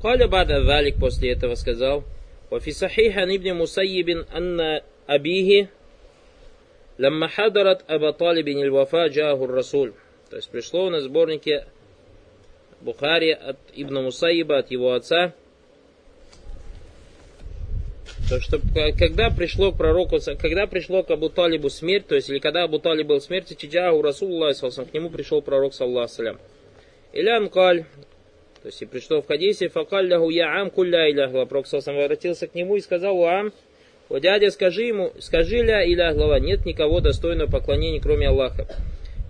Каля бада залик после этого сказал, وفي صحيح عن ابن مسيب أن أبيه لما حضرت أبا طالب الوفاة جاءه الرسول то есть пришло на сборнике Бухари от Ибн Мусаиба, от его отца, то что когда пришло к пророку, когда пришло к Абу Талибу смерть, то есть или когда Абу Талиб был в смерти, Чиджаху Расулуллах, к нему пришел пророк, саллаху салям. Илян каль, то есть и пришло в хадисе, факалляху я ам кулля иляхла. Пророк обратился к нему и сказал, ам, о дядя, скажи ему, скажи ля иля глава, нет никого достойного поклонения, кроме Аллаха.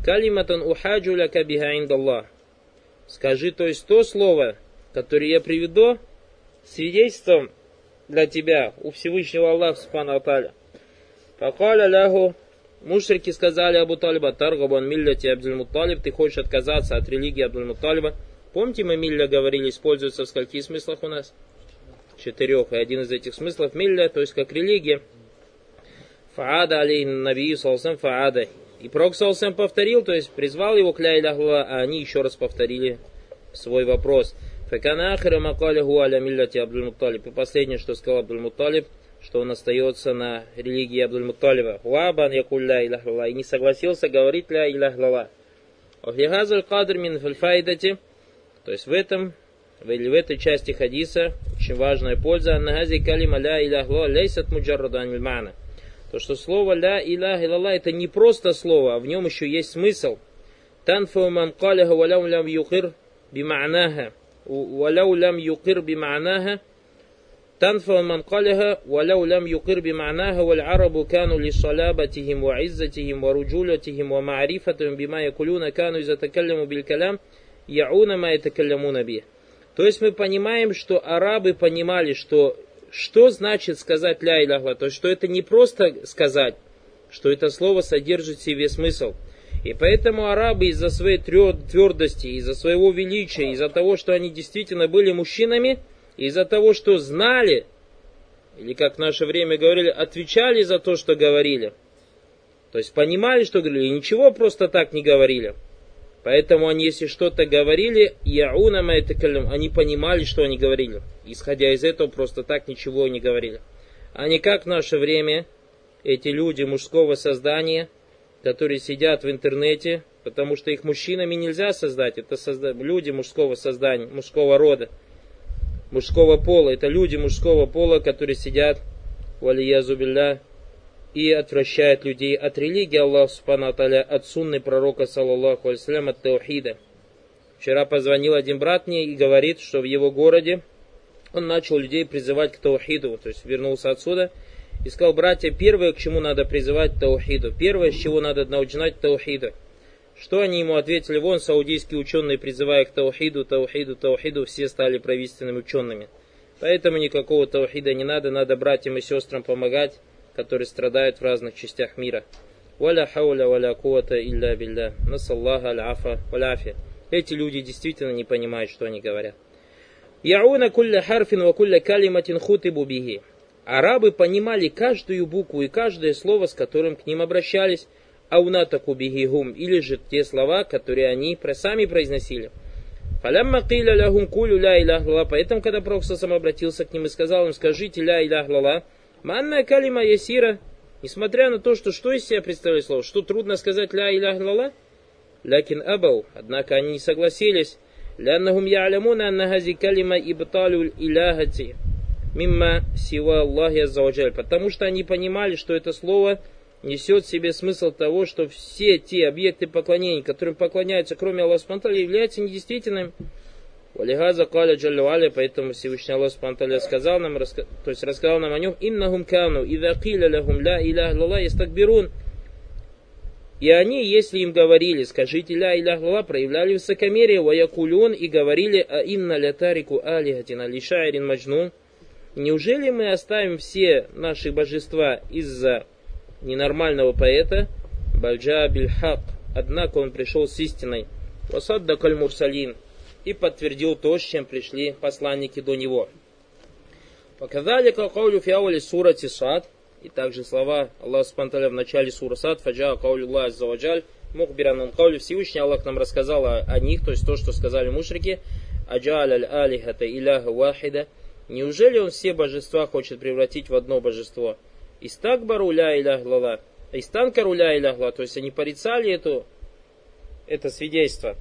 Калиматан ухаджу ля кабиха индаллах. Скажи, то есть то слово, которое я приведу, свидетельством для тебя у Всевышнего Аллаха Субхану Аталя. Факаля ляху Мушрики сказали Абу Талиба, Таргабан милляти Абдул-Мутталиб, ты хочешь отказаться от религии Абдул-Мутталиба. Помните, мы милля говорили, используется в скольких смыслах у нас? Четырех. И один из этих смыслов милля, то есть как религия. Фаада алей набию салсам фаада. И Пророк салсам повторил, то есть призвал его к ля а они еще раз повторили свой вопрос. Факана ахира макалиху аля милляти Абдул-Мутталиб. И последнее, что сказал Абдул-Мутталиб, что он остается на религии Абдул-Мутталиба. Вабан якулля иляхлала. И не согласился говорить ля иляхлала. Офихазаль кадр мин фальфайдати. То есть в этом или в этой части хадиса очень важная польза. Аннагази калима ля иляхла лейсат муджаррадан мильмана. То, что слово ля илях илла это не просто слово, а в нем еще есть смысл. Танфу ман калиха валям лям юхир бимаанаха. Валяу лям юхир бимаанаха. Танфа ман калиха валяу лям юкир бимаанаха. Валь арабу кану ли шалабатихим ва иззатихим ва руджулятихим ва маарифатум бима якулюна кану изатакаляму биль калям. Яуна Майтакалямуна Би. То есть мы понимаем, что арабы понимали, что что значит сказать ля иляхва, то есть что это не просто сказать, что это слово содержит в себе смысл. И поэтому арабы из-за своей твердости, из-за своего величия, из-за того, что они действительно были мужчинами, из-за того, что знали, или как в наше время говорили, отвечали за то, что говорили. То есть понимали, что говорили, и ничего просто так не говорили – Поэтому они, если что-то говорили, яуна они понимали, что они говорили. Исходя из этого, просто так ничего не говорили. А не как в наше время эти люди мужского создания – которые сидят в интернете, потому что их мужчинами нельзя создать. Это созда... люди мужского создания, мужского рода, мужского пола. Это люди мужского пола, которые сидят, валиязубилля, и отвращают людей от религии Аллаха Субхану от сунны пророка, саллаллаху алейсалям, от таухида. Вчера позвонил один брат мне и говорит, что в его городе он начал людей призывать к таухиду, то есть вернулся отсюда – и сказал, братья, первое, к чему надо призывать таухиду, первое, с чего надо начинать таухиду. Что они ему ответили? Вон саудийские ученые, призывая к таухиду, таухиду, таухиду, все стали правительственными учеными. Поэтому никакого таухида не надо, надо братьям и сестрам помогать, которые страдают в разных частях мира. Валя хауля илля билля. Насаллаха аль-афа. Эти люди действительно не понимают, что они говорят. Яуна кулля харфин ва. Арабы понимали каждую букву и каждое слово, с которым к ним обращались, а унатаку бигигум, или же те слова, которые они сами произносили. Фалямма киля лахум кулю Поэтому, когда Пророк сам обратился к ним и сказал им, скажите ля илях лала, манна калима ясира, несмотря на то, что что из себя представляет слово, что трудно сказать ля илях лала, лякин абау, однако они не согласились, ляннахум я'лямуна анна хази калима ибталю иляхати, мимма сива Аллахи Аззаваджаль, потому что они понимали, что это слово несет в себе смысл того, что все те объекты поклонения, которым поклоняются, кроме Аллаха являются недействительными. Валихаза каля джаллаваля, поэтому Всевышний Аллах Субтитры сказал нам, то есть рассказал нам о нем, иннахум кану, идha киля лахум ла илях лала ястакбирун. И они, если им говорили, скажите ля илях лала, проявляли высокомерие, ваякулюн, и говорили, а инна лятарику алихатина лишайрин маджнун, Неужели мы оставим все наши божества из-за ненормального поэта? Бальджа Бильхак. Однако он пришел с истиной. Васадда Кальмурсалин. И подтвердил то, с чем пришли посланники до него. Показали каулю фиаули сура Тисад. И также слова Аллаха Субтитры в начале сура Сад. Фаджа каулю Аллах Заваджаль. Мухбиран каулю Всевышний Аллах нам рассказал о, о них, то есть то, что сказали мушрики. аджаль аль алихата иляха вахида, неужели он все божества хочет превратить в одно божество? Истакбару ля илях лала, истанкару ля илях то есть они порицали эту, это свидетельство.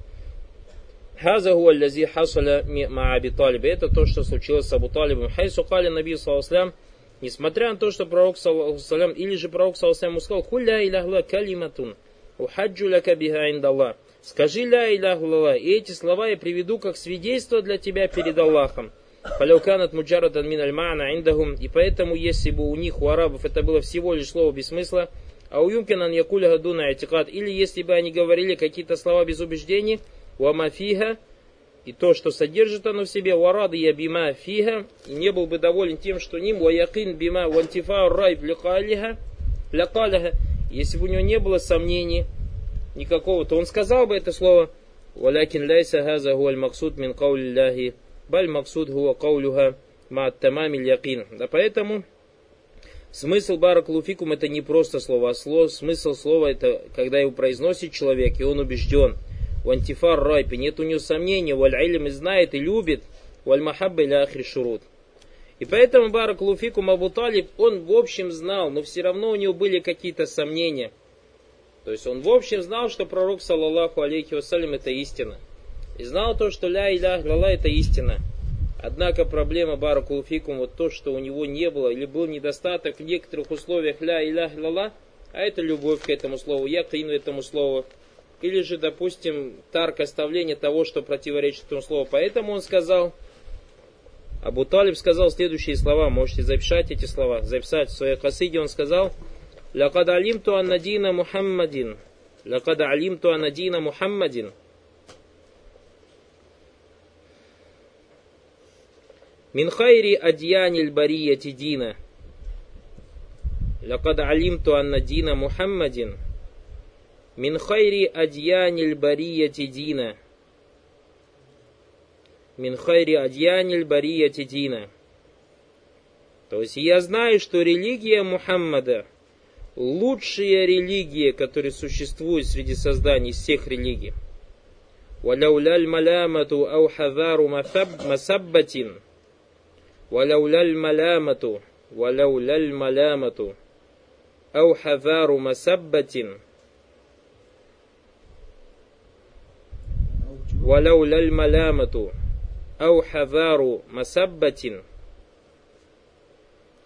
Хаза гуаллязи хасаля ма Аби Талибе. Это то, что случилось с Абу Талибом. Хайсу кали Наби Саласлям, несмотря на то, что пророк Саласлям, или же пророк Саласлям сказал, Хуля иляхла калиматун, ухаджу ляка биха индаллах. Скажи ля иляхла, и эти слова я приведу как свидетельство для тебя перед Аллахом. Фаляуканат муджарадан мин альмана индахум. И поэтому, если бы у них, у арабов, это было всего лишь слово без смысла, а у юмкинан якуля гадуна атикат, или если бы они говорили какие-то слова без убеждений, уамафиха, и то, что содержит оно в себе, варады я бима фиха, и не был бы доволен тем, что ним, ваякин бима вантифа райб лякалиха, лякалиха, если бы у него не было сомнений никакого, то он сказал бы это слово, валякин ляйса хаза гуаль максуд мин каули баль максуд хуа каулюха ма тамамиль якин. Да поэтому смысл баракулуфикум это не просто слово, а слово, смысл слова это когда его произносит человек, и он убежден – вантифар райпи, нет у него сомнений, валь илм знает и любит, валь махабба или ахри шурут. И поэтому Барак Луфикум Абу Талиб, он в общем знал, но все равно у него были какие-то сомнения. То есть он в общем знал, что пророк, саллаллаху алейхи вассалям, это истина. И знал то, что ля илях лала это истина. Однако проблема Барак Луфикум, вот то, что у него не было, или был недостаток в некоторых условиях ля илях лала, а это любовь к этому слову, якин этому слову, или же, допустим, тарк оставление того, что противоречит этому слову. Поэтому он сказал, Абу Талиб сказал следующие слова, можете записать эти слова, записать в своей хасиде, он сказал, «Лакад алимту аннадина Мухаммадин, лакад алимту аннадина Мухаммадин». Мин хайри адьяниль барияти дина. Лакад алимту анна дина Мухаммадин Мин хайри адьяниль барияти дина. Мин хайри адьяниль барияти дина. То есть я знаю, что религия Мухаммада лучшая религия, которая существует среди созданий всех религий. ولولا الملامة أو حذار مسبة ولولا الملامة ولولا الملامة أو حذار مسبة ولولا الملامة أو حذار مسبة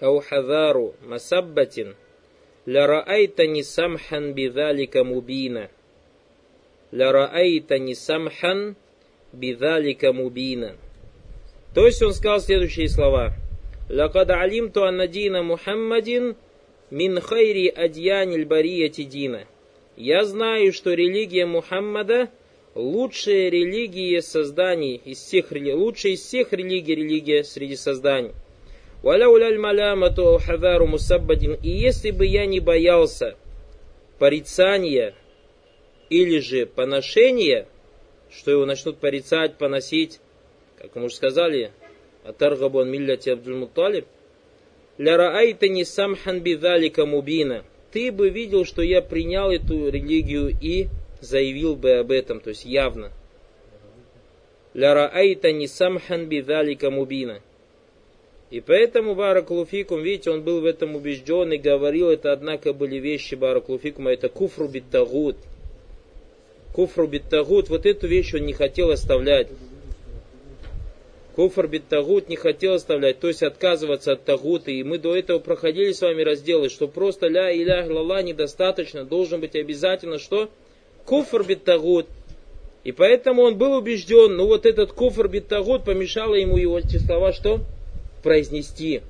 أو حذار مسبة لرأيتني سمحا بذلك مبينا لرأيتني سمحا بذلك مبينا То есть он сказал следующие слова. لقد علمت أن دين محمد من خير أديان البرية دينا. Я знаю, что религия Мухаммада – лучшая религия созданий из всех лучшая из всех религий религия среди созданий. И если бы я не боялся порицания или же поношения, что его начнут порицать, поносить, как мы уже сказали, Атаргабуан милляти Абдул-Мутталиб, не самхан бидалика мубина. Ты бы видел, что я принял эту религию и заявил бы об этом, то есть явно. Ляра айта не самхан бидалика мубина. И поэтому Баракулуфикум, видите, он был в этом убежден и говорил это, однако были вещи Баракулуфикума, это куфру биттагут. Куфру биттагут, вот эту вещь он не хотел оставлять. Куфр биттагут не хотел оставлять, то есть отказываться от тагута. И мы до этого проходили с вами разделы, что просто ля илях лала недостаточно, должен быть обязательно что? Куфр биттагут. И поэтому он был убежден, но вот этот куфр биттагут помешало ему его эти слова что? Произнести.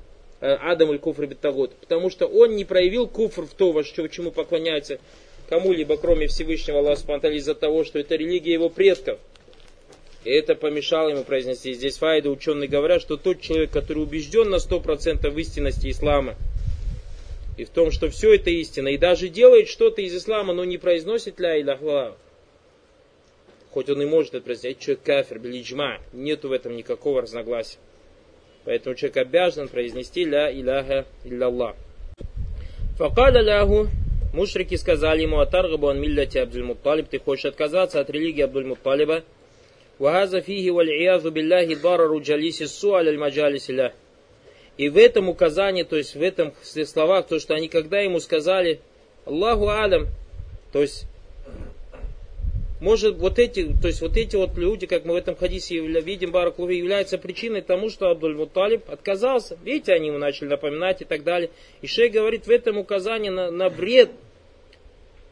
Э, Адам или куфр биттагут. Потому что он не проявил куфр в то, во что, чему поклоняется кому-либо, кроме Всевышнего Аллаха из-за того, что это религия его предков. И это помешало ему произнести. Здесь файда ученые говорят, что тот человек, который убежден на 100% в истинности ислама, и в том, что все это истина, и даже делает что-то из ислама, но не произносит ля иляхла, хоть он и может это произнести, человек кафир, билиджма, нету в этом никакого разногласия. Поэтому человек обязан произнести ля иляха илляллах. Факаля ляху, мушрики сказали ему, атаргабу ан милляти Абдул-Мутталиб, ты хочешь отказаться от религии Абдул-Мутталиба, Вагаза фиги валь билляхи дарару джалиси су аль маджалисиля. И в этом указании, то есть в этом словах, то, что они когда ему сказали, Аллаху Алям, то есть может вот эти, то есть вот эти вот люди, как мы в этом хадисе видим, Баракулы, являются причиной тому, что Абдуль Муталиб отказался. Видите, они ему начали напоминать и так далее. И Шей говорит в этом указании на, на бред,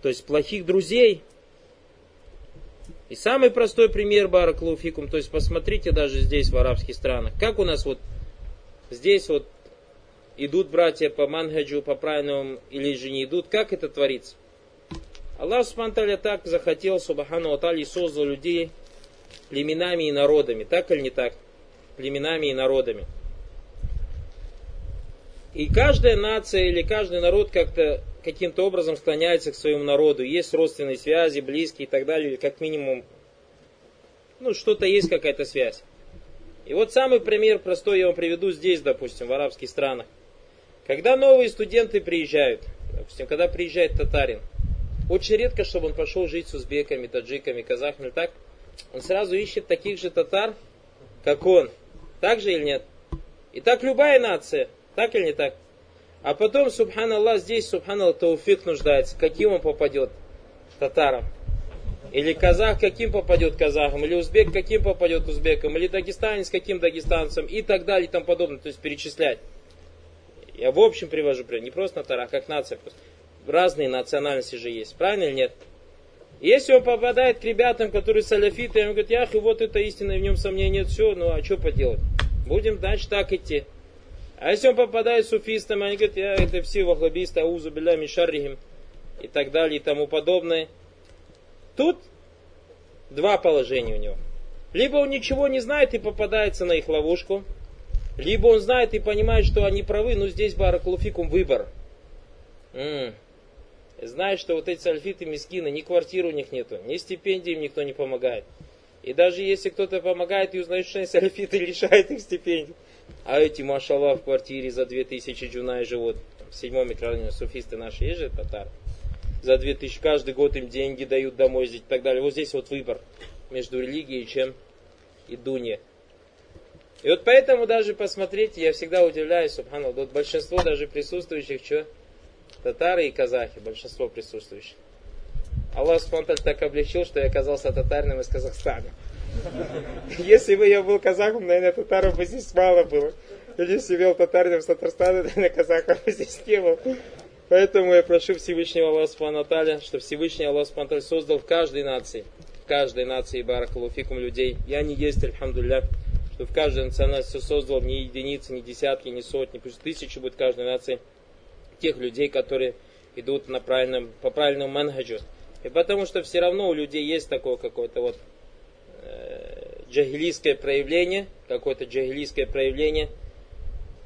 то есть плохих друзей. И самый простой пример Бараклуфикум, то есть посмотрите даже здесь, в арабских странах, как у нас вот здесь вот идут братья по манхаджу, по правильному или же не идут, как это творится? Аллах Субхану так захотел, Субхану Атали, создал людей племенами и народами. Так или не так? Племенами и народами. И каждая нация или каждый народ как-то каким-то образом склоняется к своему народу. Есть родственные связи, близкие и так далее, или как минимум, ну, что-то есть какая-то связь. И вот самый пример простой я вам приведу здесь, допустим, в арабских странах. Когда новые студенты приезжают, допустим, когда приезжает татарин, очень редко, чтобы он пошел жить с узбеками, таджиками, казахами, так. Он сразу ищет таких же татар, как он. Так же или нет? И так любая нация. Так или не так? А потом, субханаллах, здесь, субханаллах, тауфик нуждается. Каким он попадет? Татарам. Или казах каким попадет казахом, или узбек каким попадет узбеком, или дагестанец каким дагестанцем и так далее и тому подобное. То есть перечислять. Я в общем привожу пример, не просто татар, а как нация. Просто разные национальности же есть, правильно или нет? Если он попадает к ребятам, которые саляфиты, он говорит, ях, и вот это истина, в нем сомнений нет, все, ну а что поделать? Будем, значит, так идти. А если он попадает суфистам, они говорят, я это все вахлабисты, аузу билля мишаррихим и так далее и тому подобное. Тут два положения у него. Либо он ничего не знает и попадается на их ловушку, либо он знает и понимает, что они правы, но здесь баракулуфикум выбор. М-м знают, что вот эти сальфиты мискины, ни квартир у них нету, ни стипендий им никто не помогает. И даже если кто-то помогает и узнает, что они сальфиты, лишает их стипендий. А эти, машаллах, в квартире за 2000 джунай живут. В седьмом микрорайоне суфисты наши есть же татар. За 2000 каждый год им деньги дают домой и так далее. Вот здесь вот выбор между религией, чем и дунья. И вот поэтому даже посмотрите, я всегда удивляюсь, субханаллах, вот большинство даже присутствующих, что татары и казахи, большинство присутствующих. Аллах Субтитры так облегчил, что я оказался татарином из Казахстана. Если бы я был казахом, наверное, татаров бы здесь мало было. Если бы я был татарином из Татарстана, наверное, казахов бы здесь не было. Поэтому я прошу Всевышнего Аллаха Субтитры, что Всевышний Аллах Субтитры создал в каждой нации, в каждой нации Баракалуфикум людей. Я не есть, альхамдулля, что в каждой национальности создал не единицы, не десятки, не сотни, пусть тысячи будет каждой нации тех людей, которые идут на правильном, по правильному манхаджу. И потому что все равно у людей есть такое какое-то вот э, джагилийское проявление, какое-то джагилийское проявление,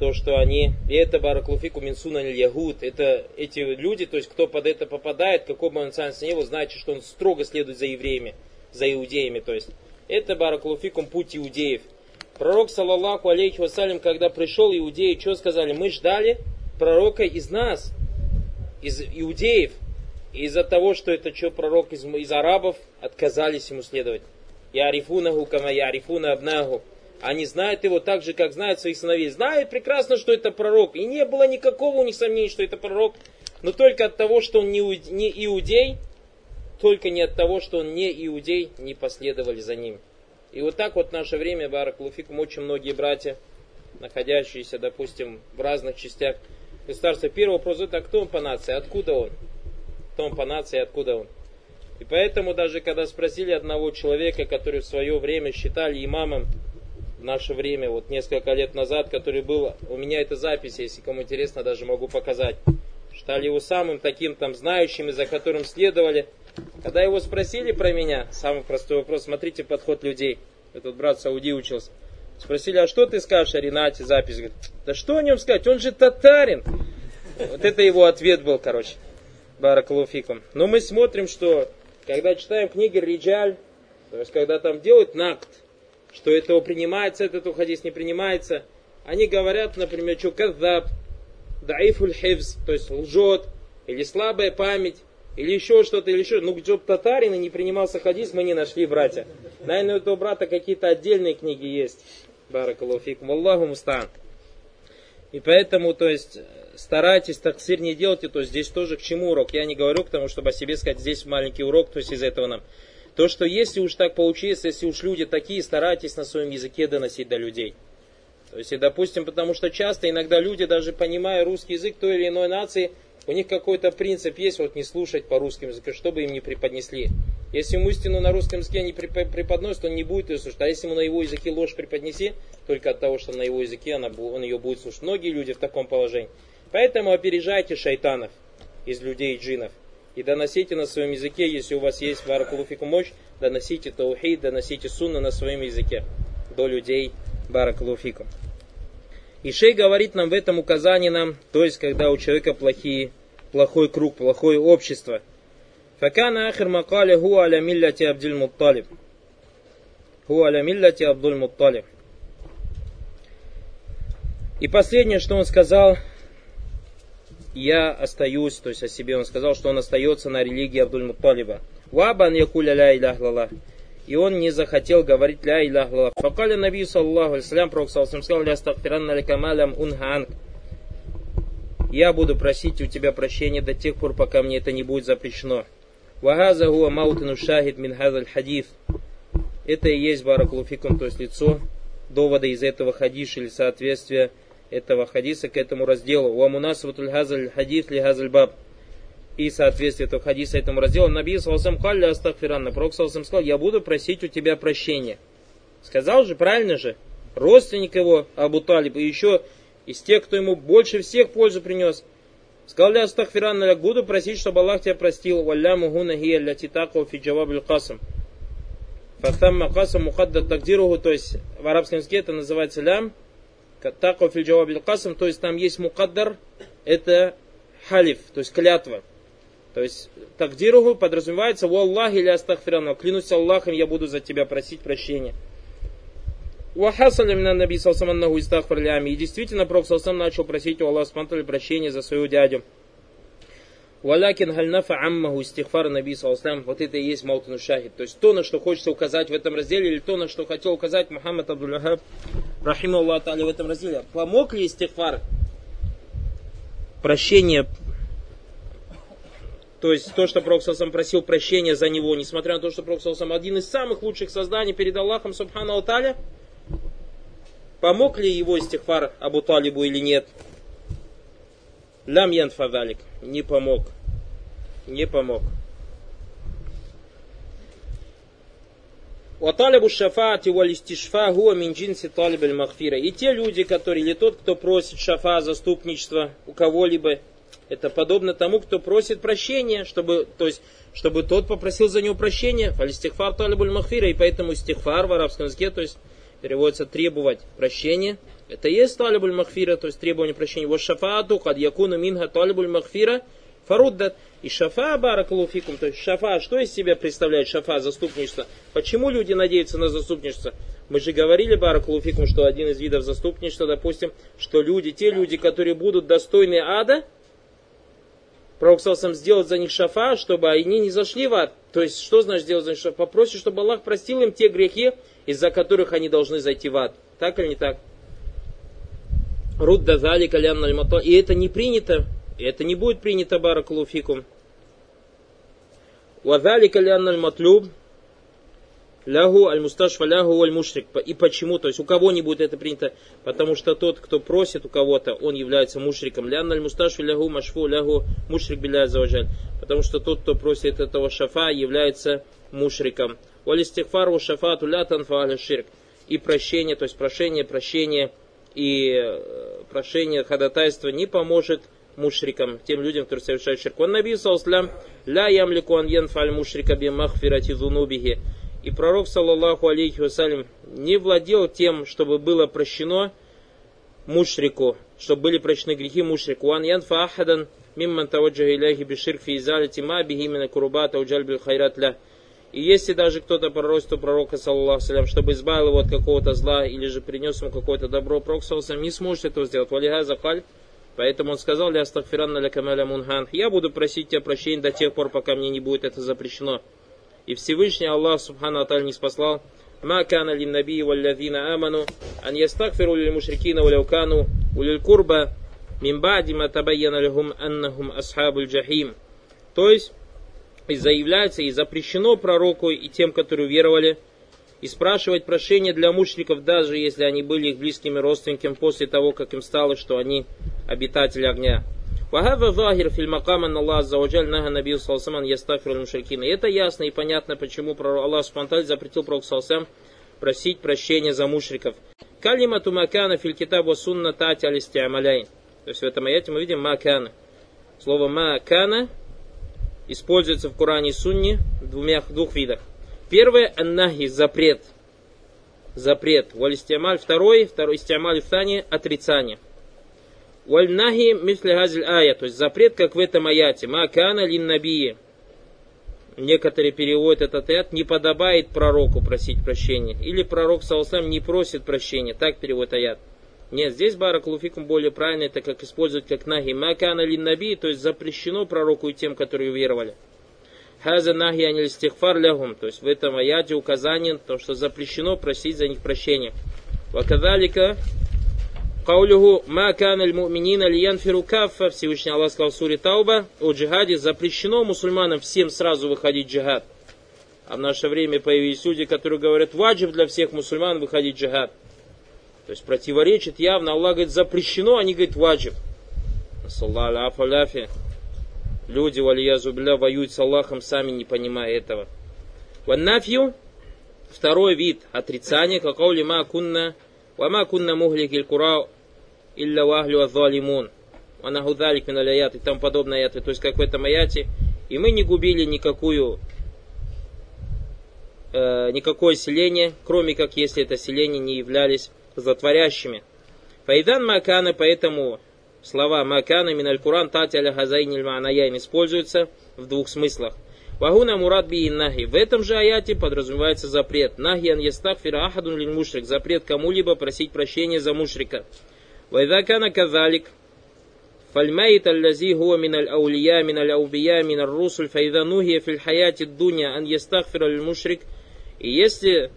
то, что они, и это бараклуфику минсуна ягуд, это эти люди, то есть кто под это попадает, какой бы он национальности не был, знаете, что он строго следует за евреями, за иудеями, то есть это бараклуфикум путь иудеев. Пророк, саллаллаху алейхи вассалям, когда пришел, иудеи что сказали? Мы ждали, пророка из нас, из иудеев, из-за того, что это что пророк из, из арабов, отказались ему следовать. Я арифунаху кама я арифуна абнаху. Они знают его так же, как знают своих сыновей. Знают прекрасно, что это пророк. И не было никакого у них сомнений, что это пророк. Но только от того, что он не иудей, только не от того, что он не иудей, не последовали за ним. И вот так вот в наше время, Баракулуфикум, очень многие братья, находящиеся, допустим, в разных частях государства. Первый вопрос это, а кто он по нации, откуда он? Кто он по нации, откуда он? И поэтому даже когда спросили одного человека, который в свое время считали имамом, в наше время, вот несколько лет назад, который был, у меня это запись, если кому интересно, даже могу показать, считали его самым таким там знающим, и за которым следовали. Когда его спросили про меня, самый простой вопрос, смотрите подход людей. Этот брат Сауди учился. Спросили, а что ты скажешь о Ренате, запись? Говорит, да что о нем сказать, он же татарин. Вот это его ответ был, короче, Баракалуфиком. Но мы смотрим, что когда читаем книги Риджаль, то есть когда там делают накт, что этого принимается, этот хадис не принимается, они говорят, например, что казаб, даифуль хивз, то есть лжет, или слабая память, или еще что-то, или еще. Ну, чтоб татарин и не принимался хадис, мы не нашли, братья. Наверное, у этого брата какие-то отдельные книги есть. Баракалуфикум. Аллаху мустан. И поэтому, то есть, старайтесь таксир не делайте, то есть здесь тоже к чему урок. Я не говорю к тому, чтобы о себе сказать, здесь маленький урок, то есть из этого нам. То, что если уж так получится, если уж люди такие, старайтесь на своем языке доносить до людей. То есть, и, допустим, потому что часто иногда люди, даже понимая русский язык той или иной нации, у них какой-то принцип есть, вот не слушать по русскому языку, чтобы им не преподнесли. Если ему истину на русском языке не преподносит, он не будет ее слушать. А если ему на его языке ложь преподнеси, только от того, что на его языке она, он ее будет слушать. Многие люди в таком положении. Поэтому опережайте шайтанов из людей и джинов. И доносите на своем языке, если у вас есть баракулуфику мощь, доносите таухид, доносите сунна на своем языке до людей баракулуфику. И шей говорит нам в этом указании нам, то есть когда у человека плохие, плохой круг, плохое общество. Факана ахир макале ху аля милляти Абдуль Мутталиб. Ху аля милляти Абдуль Мутталиб. И последнее, что он сказал, я остаюсь, то есть о себе он сказал, что он остается на религии Абдуль Мутталиба. Вабан якуля ля илях лалах. И он не захотел говорить ля илях лалах. Факаля Наби саллаху алейсалям, пророк сказал, ля стагфиранна ликамалям унханг. Я буду просить у тебя прощения до тех пор, пока мне это не будет запрещено. Вагаза хуа маутину шахид мин хадиф. Это и есть баракулуфикум, то есть лицо довода из этого хадиша или соответствия этого хадиса к этому разделу. Уамунасватуль хазаль хадис ли хазаль баб. И соответствие этого хадиса этому разделу. Наби Салсам Калля Астагфиранна. Пророк Салсам сказал, я буду просить у тебя прощения. Сказал же, правильно же? Родственник его, Абу Талиб, и еще из тех, кто ему больше всех пользу принес. Сказал ли Астагфиранна, буду просить, чтобы Аллах тебя простил. Валля мугуна хия ля титаку фи джаваб касам. Фатамма касам мухадда тагдируху, то есть в арабском языке это называется лям, Тако филь джавабиль касам, то есть там есть мукаддар, это халиф, то есть клятва. То есть тагдиругу подразумевается у Аллахи или астахфирану. Клянусь Аллахом, я буду за тебя просить прощения. Вахасаля мина наби салсам аннаху истахфар И действительно, Пророк салсам начал просить у Аллаха прощения за свою дядю. Валякин гальнафа аммаху истихфар наби салсам. Вот это и есть маутану шахид. То есть то, на что хочется указать в этом разделе, или то, на что хотел указать Мухаммад Абдуллахаб рахима Аллах в этом разделе, помог ли истихфар прощение, то есть то, что Пророк сам просил прощения за него, несмотря на то, что Пророк сам один из самых лучших созданий перед Аллахом Субхану Та'аля, помог ли его истихфар Абу Талибу или нет? Лям янфадалик, не помог, не помог. Ваталибу шафати валистишфа гуа мин джинси талибель махфира. И те люди, которые, или тот, кто просит шафа, заступничество у кого-либо, это подобно тому, кто просит прощения, чтобы, то есть, чтобы тот попросил за него прощения. Фалистихфар талибуль махфира. И поэтому стихфар в арабском языке, то есть, переводится требовать прощения. Это и есть талибуль махфира, то есть требование прощения. Вот шафаату, кад якуна минха талибуль махфира, фаруддат. И шафа баракалуфикум, то есть шафа, что из себя представляет шафа, заступничество? Почему люди надеются на заступничество? Мы же говорили баракалуфикум, что один из видов заступничества, допустим, что люди, те люди, которые будут достойны ада, Пророк сам сделать за них шафа, чтобы они не зашли в ад. То есть, что значит сделать за них шафа? Попросить, чтобы Аллах простил им те грехи, из-за которых они должны зайти в ад. Так или не так? Рудда зали калям И это не принято. Это не будет принято баракалуфикум. Вадалика лянналь матлюб лягу аль мусташфа лягу аль мушрик. И почему? То есть у кого не будет это принято? Потому что тот, кто просит у кого-то, он является мушриком. Лянналь мусташфа лягу машфу лягу мушрик биля заважаль. Потому что тот, кто просит этого шафа, является мушриком. Валистихфару шафату ля танфа ширк. И прощение, то есть прошение, прощение и э, прошение ходатайства не поможет мушрикам, тем людям, которые совершают ширк. Он наби салслям, ля ямлику ан янфаль мушрика би махфирати зунубихи. И пророк, саллаллаху алейхи вассалям, не владел тем, чтобы было прощено мушрику, чтобы были прощены грехи мушрику. Ан янфа ахадан мимман таваджаха иляхи биширк фи изалити ма бихи курубата уджальбил хайрат ля. И если даже кто-то пророчество пророка, саллаху салям, чтобы избавил его от какого-то зла, или же принес ему какое-то добро, пророк, саллаху не сможет этого сделать. Валиха закаль, Поэтому он сказал, «Ля астагфиранна ля камаля мунхан». Я буду просить тебя прощения до тех пор, пока мне не будет это запрещено. И Всевышний Аллах, Субхану Аталь, не спаслал. «Ма кана лин набии валлазина аману, ан ястагфиру лил мушрикина уляукану улил курба, мим бадима табайяна лихум аннахум асхабуль джахим». То есть, и заявляется, и запрещено пророку и тем, которые веровали, и спрашивать прощения для мучеников, даже если они были их близкими родственниками после того, как им стало, что они обитатели огня. Вагава захир фильмакам Аллах Аззаваджаль нага набил салсаман ястафир мушрикин. И это ясно и понятно, почему Аллах Субтитры запретил пророк салсам просить прощения за мушриков. Калима макана филь китабу сунна тати алистиамаляй. То есть в этом аяте мы видим макана. Слово макана используется в Коране и Сунне в двумя, двух видах. Первое – аннахи, запрет. Запрет. Валистиамаль. Второй, второй истиамаль в Тане – отрицание. Вальнахи мифли газель ая, то есть запрет, как в этом аяте. Ма кана лин набии. Некоторые переводят этот аят, не подобает пророку просить прощения. Или пророк, салсам, не просит прощения. Так переводит аят. Нет, здесь баракулуфикум более правильно, это как использовать как наги. Ма кана лин набии, то есть запрещено пророку и тем, которые уверовали. Хаза нахи аниль лягум. То есть в этом аяте указание, то, что запрещено просить за них прощения. Вакадалика Каулюху ма каналь муминина лиянфиру каффа. Всевышний Аллах сказал в суре Тауба о джихаде. Запрещено мусульманам всем сразу выходить в джихад. А в наше время появились люди, которые говорят, ваджиб для всех мусульман выходить в джихад. То есть противоречит явно. Аллах говорит, запрещено, они говорят, ваджиб. Люди, валиязубля, воюют с Аллахом, сами не понимая этого. Ваннафью, второй вид отрицания, как ма кунна وما كنا مهلك القرى إلا وأهلها الظالمون ونحو ذلك من الآيات и тому подобное аяты. То есть, как в этом аяте, и мы не губили никакую, э, никакое селение, кроме как если это селение не являлись затворящими. Файдан Макана, поэтому слова Макана миналь Куран тати аля хазайниль ма'наяйн используются в двух смыслах. Вагуна мурад би нахи. В этом же аяте подразумевается запрет. Нахиян ястагфира ахадун лин мушрик. Запрет кому-либо просить прощения за мушрика. Вайдакана казалик. فالميت الذي هو من الأولياء من الأوبياء من الرسل فإذا نهي في الحياة الدنيا أن يستغفر للمشرك и если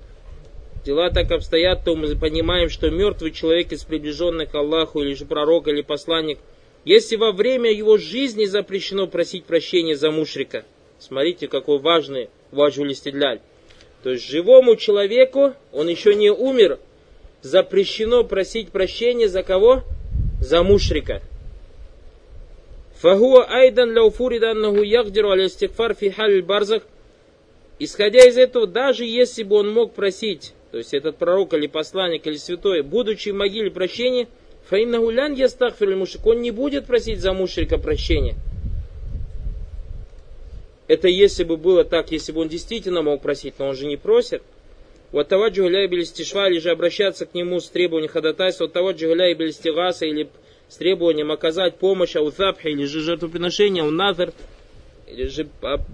дела так обстоят, то мы понимаем, что мертвый человек из приближенных к Аллаху, или же пророк, или посланник, если во время его жизни запрещено просить прощения за мушрика – Смотрите, какой важный ваджу истидляль. То есть живому человеку, он еще не умер, запрещено просить прощения за кого? За мушрика. Фагуа айдан ляуфуриданнаху ягдиру алястикфар фи барзах. Исходя из этого, даже если бы он мог просить, то есть этот пророк или посланник или святой, будучи в могиле прощения, фаиннаху лян ястахфир мушрик, он не будет просить за мушрика прощения. Это если бы было так, если бы он действительно мог просить, но он же не просит. Вот того джугля стишва, или же обращаться к нему с требованием ходатайства, вот того джугля стигаса, или с требованием оказать помощь, аутапхи, или же жертвоприношение, ауназар, или же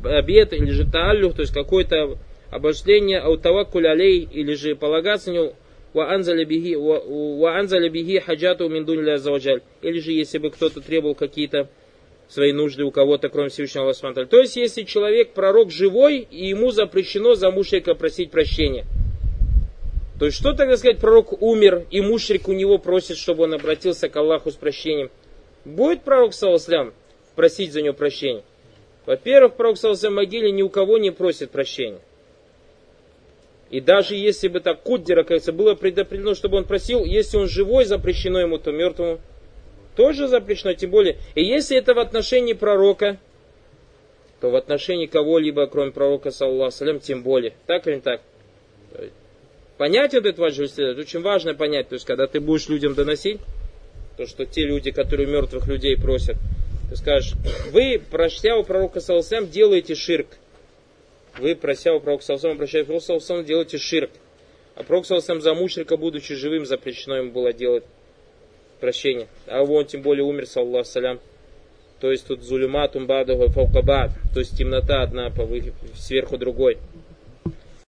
обед, или же тааллюх, то есть какое-то обождение, аутаваккуль алей, или же полагаться на него, ва анзаля биги хаджату миндун Или же если бы кто-то требовал какие-то свои нужды у кого-то, кроме Всевышнего Аллаха То есть, если человек, пророк живой, и ему запрещено за мушрика просить прощения. То есть, что тогда сказать, пророк умер, и мушрик у него просит, чтобы он обратился к Аллаху с прощением? Будет пророк, саласлям, просить за него прощения? Во-первых, пророк, саласлям, в могиле ни у кого не просит прощения. И даже если бы так куддера, кажется, было предопределено, чтобы он просил, если он живой, запрещено ему, то мертвому тоже запрещено, тем более. И если это в отношении пророка, то в отношении кого-либо, кроме пророка, саллаху тем более. Так или не так? Понять важный это очень важно понять. То есть, когда ты будешь людям доносить, то, что те люди, которые мертвых людей просят, ты скажешь, вы, прося у пророка саллаху делаете ширк. Вы, прося у пророка саллаху обращаясь к пророку саллаху делаете ширк. А пророк саллаху за мушрика, будучи живым, запрещено ему было делать прощения. А он тем более умер, саллаху салям. То есть тут зулюматум бадаху фаукабад. То есть темнота одна сверху другой.